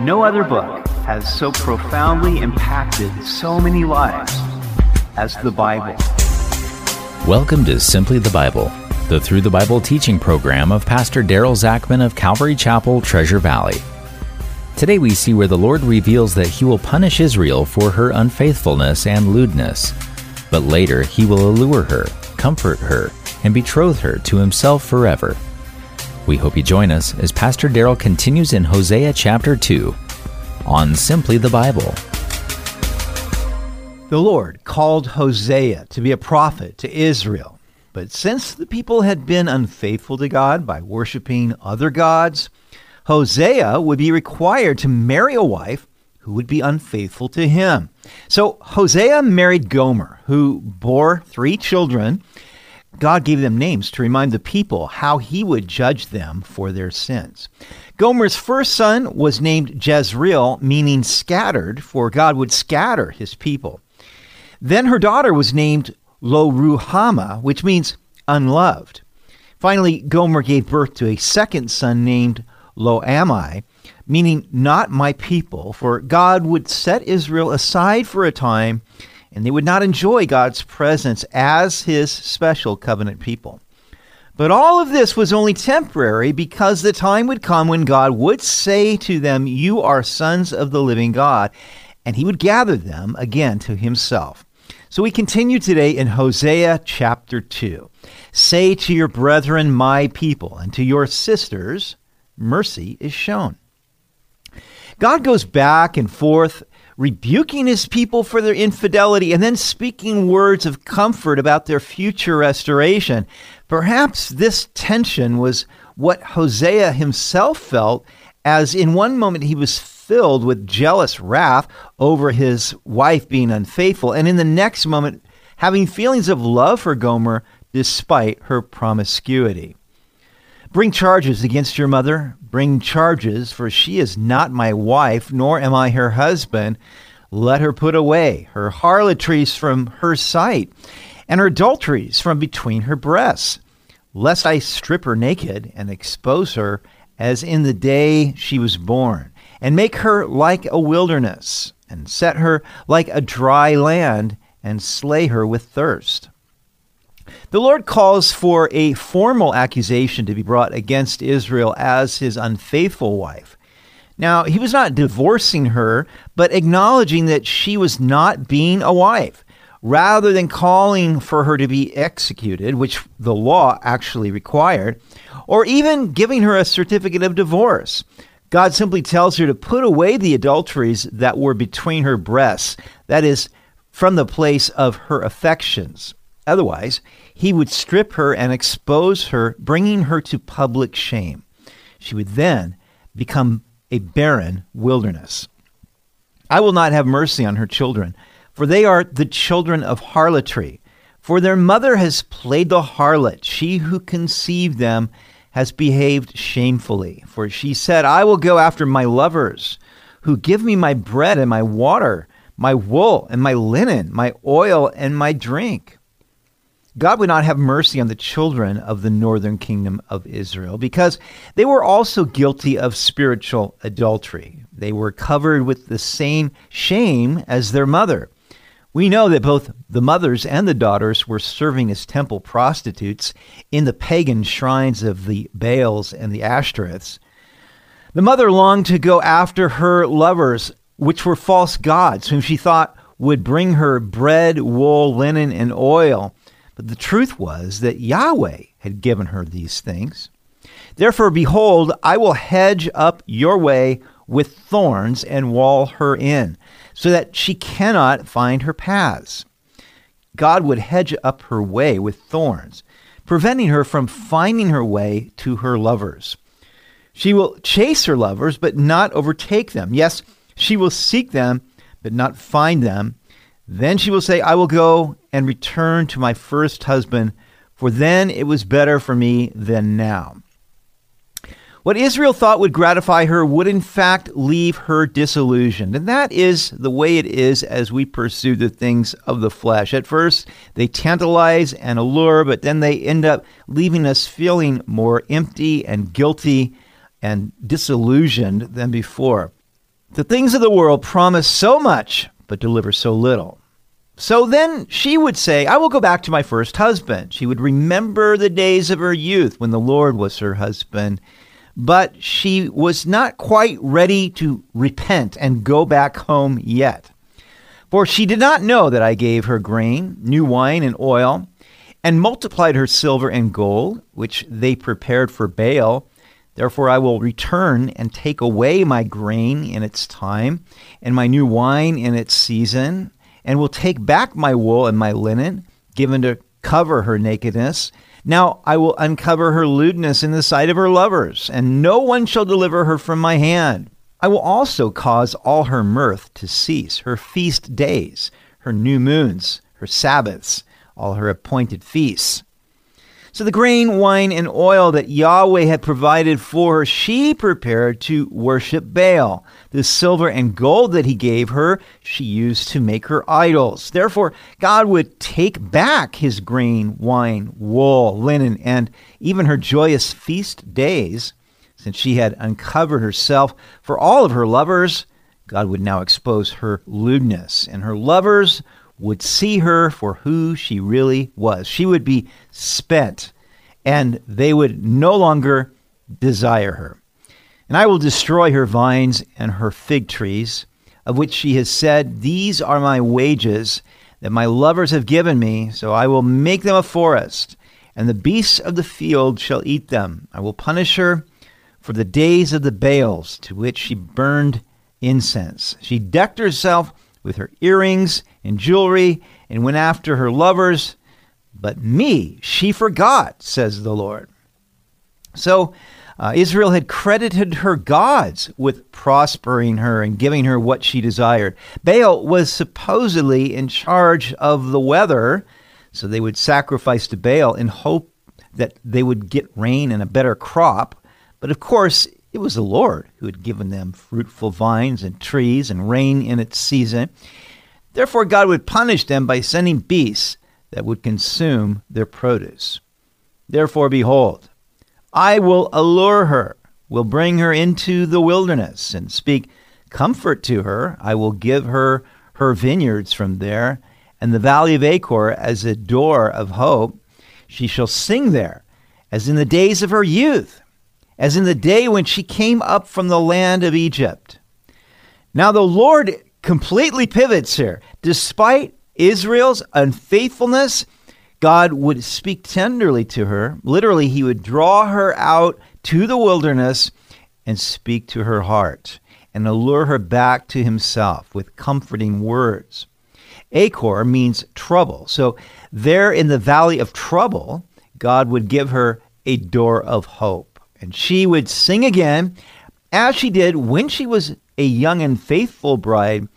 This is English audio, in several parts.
No other book has so profoundly impacted so many lives as the Bible. Welcome to Simply the Bible, the Through the Bible teaching program of Pastor Daryl Zachman of Calvary Chapel, Treasure Valley. Today we see where the Lord reveals that he will punish Israel for her unfaithfulness and lewdness. But later he will allure her, comfort her, and betroth her to himself forever. We hope you join us as Pastor Daryl continues in Hosea chapter 2 on Simply the Bible. The Lord called Hosea to be a prophet to Israel. But since the people had been unfaithful to God by worshiping other gods, Hosea would be required to marry a wife who would be unfaithful to him. So Hosea married Gomer, who bore three children. God gave them names to remind the people how he would judge them for their sins. Gomer's first son was named Jezreel, meaning scattered, for God would scatter his people. Then her daughter was named Lo Ruhamah, which means unloved. Finally, Gomer gave birth to a second son named Lo Ammi, meaning not my people, for God would set Israel aside for a time, and they would not enjoy God's presence as his special covenant people. But all of this was only temporary because the time would come when God would say to them, You are sons of the living God, and he would gather them again to himself. So we continue today in Hosea chapter 2. Say to your brethren, my people, and to your sisters, mercy is shown. God goes back and forth, rebuking his people for their infidelity and then speaking words of comfort about their future restoration. Perhaps this tension was what Hosea himself felt, as in one moment he was filled with jealous wrath over his wife being unfaithful, and in the next moment having feelings of love for Gomer despite her promiscuity. Bring charges against your mother. Bring charges, for she is not my wife, nor am I her husband. Let her put away her harlotries from her sight, and her adulteries from between her breasts, lest I strip her naked and expose her as in the day she was born, and make her like a wilderness, and set her like a dry land, and slay her with thirst. The Lord calls for a formal accusation to be brought against Israel as his unfaithful wife. Now, he was not divorcing her, but acknowledging that she was not being a wife. Rather than calling for her to be executed, which the law actually required, or even giving her a certificate of divorce, God simply tells her to put away the adulteries that were between her breasts, that is, from the place of her affections. Otherwise, he would strip her and expose her, bringing her to public shame. She would then become a barren wilderness. I will not have mercy on her children, for they are the children of harlotry. For their mother has played the harlot. She who conceived them has behaved shamefully. For she said, I will go after my lovers, who give me my bread and my water, my wool and my linen, my oil and my drink. God would not have mercy on the children of the northern kingdom of Israel because they were also guilty of spiritual adultery. They were covered with the same shame as their mother. We know that both the mothers and the daughters were serving as temple prostitutes in the pagan shrines of the Baals and the Ashtoreths. The mother longed to go after her lovers, which were false gods, whom she thought would bring her bread, wool, linen, and oil. But the truth was that Yahweh had given her these things. Therefore, behold, I will hedge up your way with thorns and wall her in, so that she cannot find her paths. God would hedge up her way with thorns, preventing her from finding her way to her lovers. She will chase her lovers, but not overtake them. Yes, she will seek them, but not find them. Then she will say, I will go and return to my first husband, for then it was better for me than now. What Israel thought would gratify her would in fact leave her disillusioned. And that is the way it is as we pursue the things of the flesh. At first, they tantalize and allure, but then they end up leaving us feeling more empty and guilty and disillusioned than before. The things of the world promise so much, but deliver so little. So then she would say, I will go back to my first husband. She would remember the days of her youth when the Lord was her husband. But she was not quite ready to repent and go back home yet. For she did not know that I gave her grain, new wine, and oil, and multiplied her silver and gold, which they prepared for Baal. Therefore I will return and take away my grain in its time, and my new wine in its season and will take back my wool and my linen, given to cover her nakedness. Now I will uncover her lewdness in the sight of her lovers, and no one shall deliver her from my hand. I will also cause all her mirth to cease, her feast days, her new moons, her Sabbaths, all her appointed feasts. So the grain, wine, and oil that Yahweh had provided for her, she prepared to worship Baal. The silver and gold that he gave her, she used to make her idols. Therefore, God would take back his grain, wine, wool, linen, and even her joyous feast days. Since she had uncovered herself for all of her lovers, God would now expose her lewdness, and her lovers would see her for who she really was. She would be spent, and they would no longer desire her. And I will destroy her vines and her fig trees, of which she has said, These are my wages that my lovers have given me, so I will make them a forest, and the beasts of the field shall eat them. I will punish her for the days of the Baals to which she burned incense. She decked herself with her earrings and jewelry and went after her lovers. But me she forgot, says the Lord. So uh, Israel had credited her gods with prospering her and giving her what she desired. Baal was supposedly in charge of the weather, so they would sacrifice to Baal in hope that they would get rain and a better crop. But of course, it was the Lord who had given them fruitful vines and trees and rain in its season. Therefore, God would punish them by sending beasts that would consume their produce. Therefore, behold, I will allure her, will bring her into the wilderness, and speak comfort to her. I will give her her vineyards from there, and the valley of Achor as a door of hope. She shall sing there, as in the days of her youth as in the day when she came up from the land of Egypt. Now, the Lord completely pivots here. Despite Israel's unfaithfulness, God would speak tenderly to her. Literally, he would draw her out to the wilderness and speak to her heart and allure her back to himself with comforting words. Achor means trouble. So, there in the valley of trouble, God would give her a door of hope and she would sing again, as she did when she was a young and faithful bride.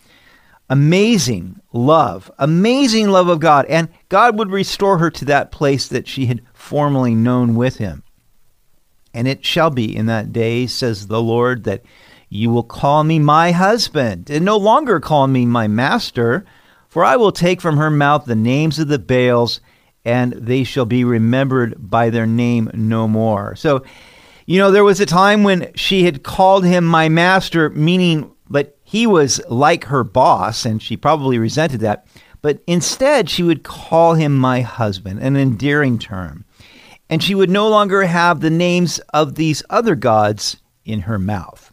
Amazing love, amazing love of God. And God would restore her to that place that she had formerly known with him. And it shall be in that day, says the Lord, that you will call me my husband, and no longer call me my master, for I will take from her mouth the names of the Baals, and they shall be remembered by their name no more. So you know, there was a time when she had called him my master, meaning that he was like her boss, and she probably resented that. But instead, she would call him my husband, an endearing term. And she would no longer have the names of these other gods in her mouth.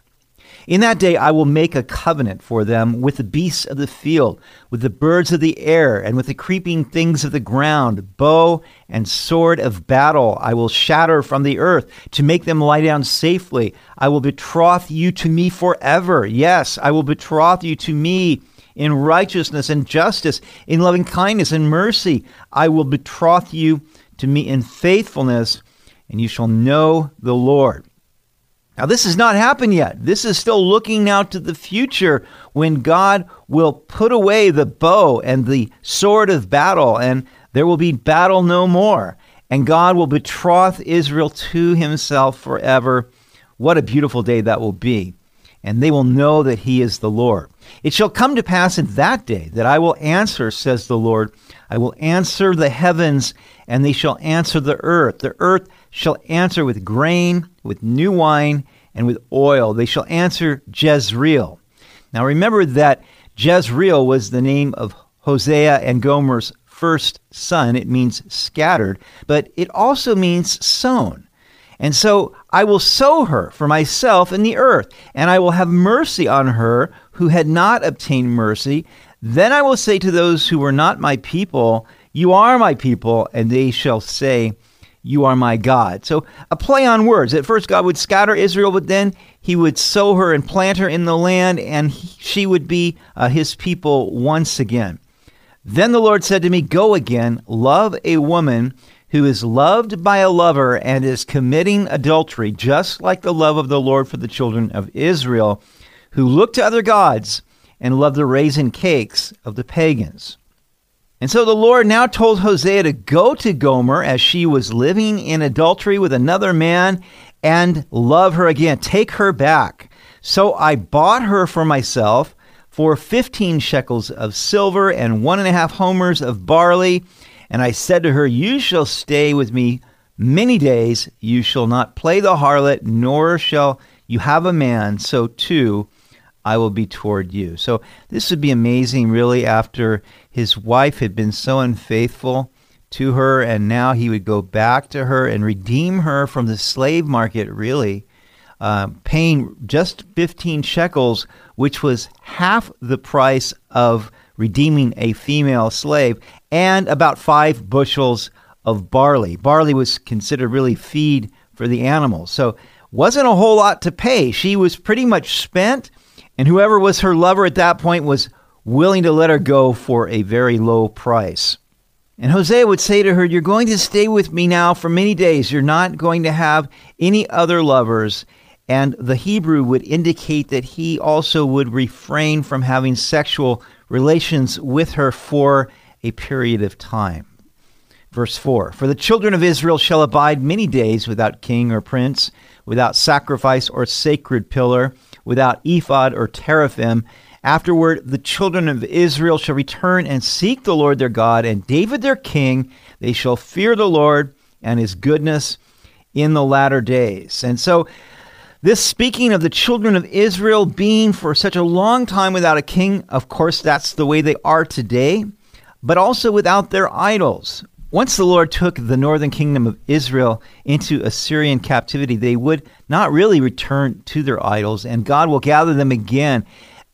In that day I will make a covenant for them with the beasts of the field, with the birds of the air, and with the creeping things of the ground. Bow and sword of battle I will shatter from the earth to make them lie down safely. I will betroth you to me forever. Yes, I will betroth you to me in righteousness and justice, in loving kindness and mercy. I will betroth you to me in faithfulness, and you shall know the Lord. Now, this has not happened yet. This is still looking out to the future when God will put away the bow and the sword of battle, and there will be battle no more. And God will betroth Israel to himself forever. What a beautiful day that will be. And they will know that he is the Lord. It shall come to pass in that day that I will answer, says the Lord. I will answer the heavens, and they shall answer the earth. The earth shall answer with grain, with new wine, and with oil. They shall answer Jezreel. Now remember that Jezreel was the name of Hosea and Gomer's first son. It means scattered, but it also means sown. And so I will sow her for myself in the earth, and I will have mercy on her who had not obtained mercy. Then I will say to those who were not my people, You are my people, and they shall say, You are my God. So a play on words. At first, God would scatter Israel, but then he would sow her and plant her in the land, and he, she would be uh, his people once again. Then the Lord said to me, Go again, love a woman who is loved by a lover and is committing adultery, just like the love of the Lord for the children of Israel, who look to other gods and love the raisin cakes of the pagans. And so the Lord now told Hosea to go to Gomer as she was living in adultery with another man and love her again. Take her back. So I bought her for myself for 15 shekels of silver and one and a half homers of barley. And I said to her, You shall stay with me many days. You shall not play the harlot, nor shall you have a man. So too I will be toward you. So this would be amazing, really, after his wife had been so unfaithful to her, and now he would go back to her and redeem her from the slave market, really, uh, paying just 15 shekels, which was half the price of redeeming a female slave, and about five bushels of barley. Barley was considered really feed for the animals. So wasn't a whole lot to pay. She was pretty much spent and whoever was her lover at that point was willing to let her go for a very low price. And Hosea would say to her, You're going to stay with me now for many days. You're not going to have any other lovers. And the Hebrew would indicate that he also would refrain from having sexual relations with her for a period of time. Verse 4 For the children of Israel shall abide many days without king or prince, without sacrifice or sacred pillar without ephod or teraphim. Afterward, the children of Israel shall return and seek the Lord their God and David their king. They shall fear the Lord and his goodness in the latter days. And so, this speaking of the children of Israel being for such a long time without a king, of course, that's the way they are today, but also without their idols. Once the Lord took the northern kingdom of Israel into Assyrian captivity, they would not really return to their idols, and God will gather them again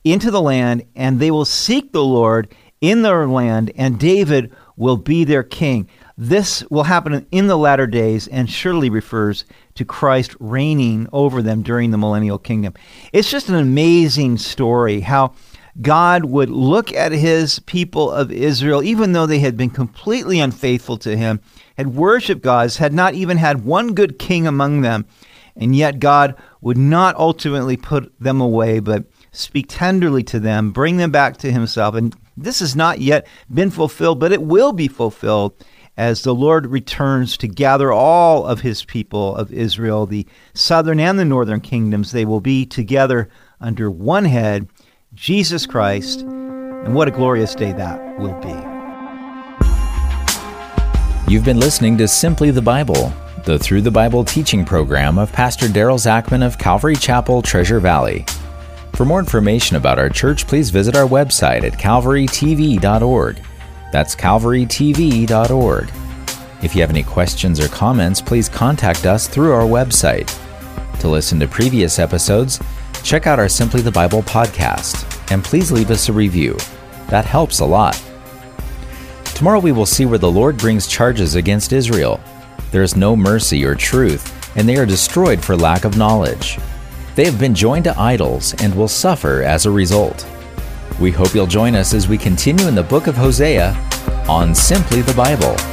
into the land, and they will seek the Lord in their land, and David will be their king. This will happen in the latter days and surely refers to Christ reigning over them during the millennial kingdom. It's just an amazing story how God would look at his people of Israel, even though they had been completely unfaithful to him, had worshiped gods, had not even had one good king among them, and yet God would not ultimately put them away, but speak tenderly to them, bring them back to himself. And this has not yet been fulfilled, but it will be fulfilled as the Lord returns to gather all of his people of Israel, the southern and the northern kingdoms. They will be together under one head Jesus Christ, and what a glorious day that will be. You've been listening to Simply the Bible, the Through the Bible teaching program of Pastor Daryl Zachman of Calvary Chapel, Treasure Valley. For more information about our church, please visit our website at calvarytv.org. That's calvarytv.org. If you have any questions or comments, please contact us through our website. To listen to previous episodes, check out our Simply the Bible podcast and please leave us a review. That helps a lot. Tomorrow we will see where the Lord brings charges against Israel. There is no mercy or truth, and they are destroyed for lack of knowledge. They have been joined to idols and will suffer as a result. We hope you'll join us as we continue in the book of Hosea on Simply the Bible.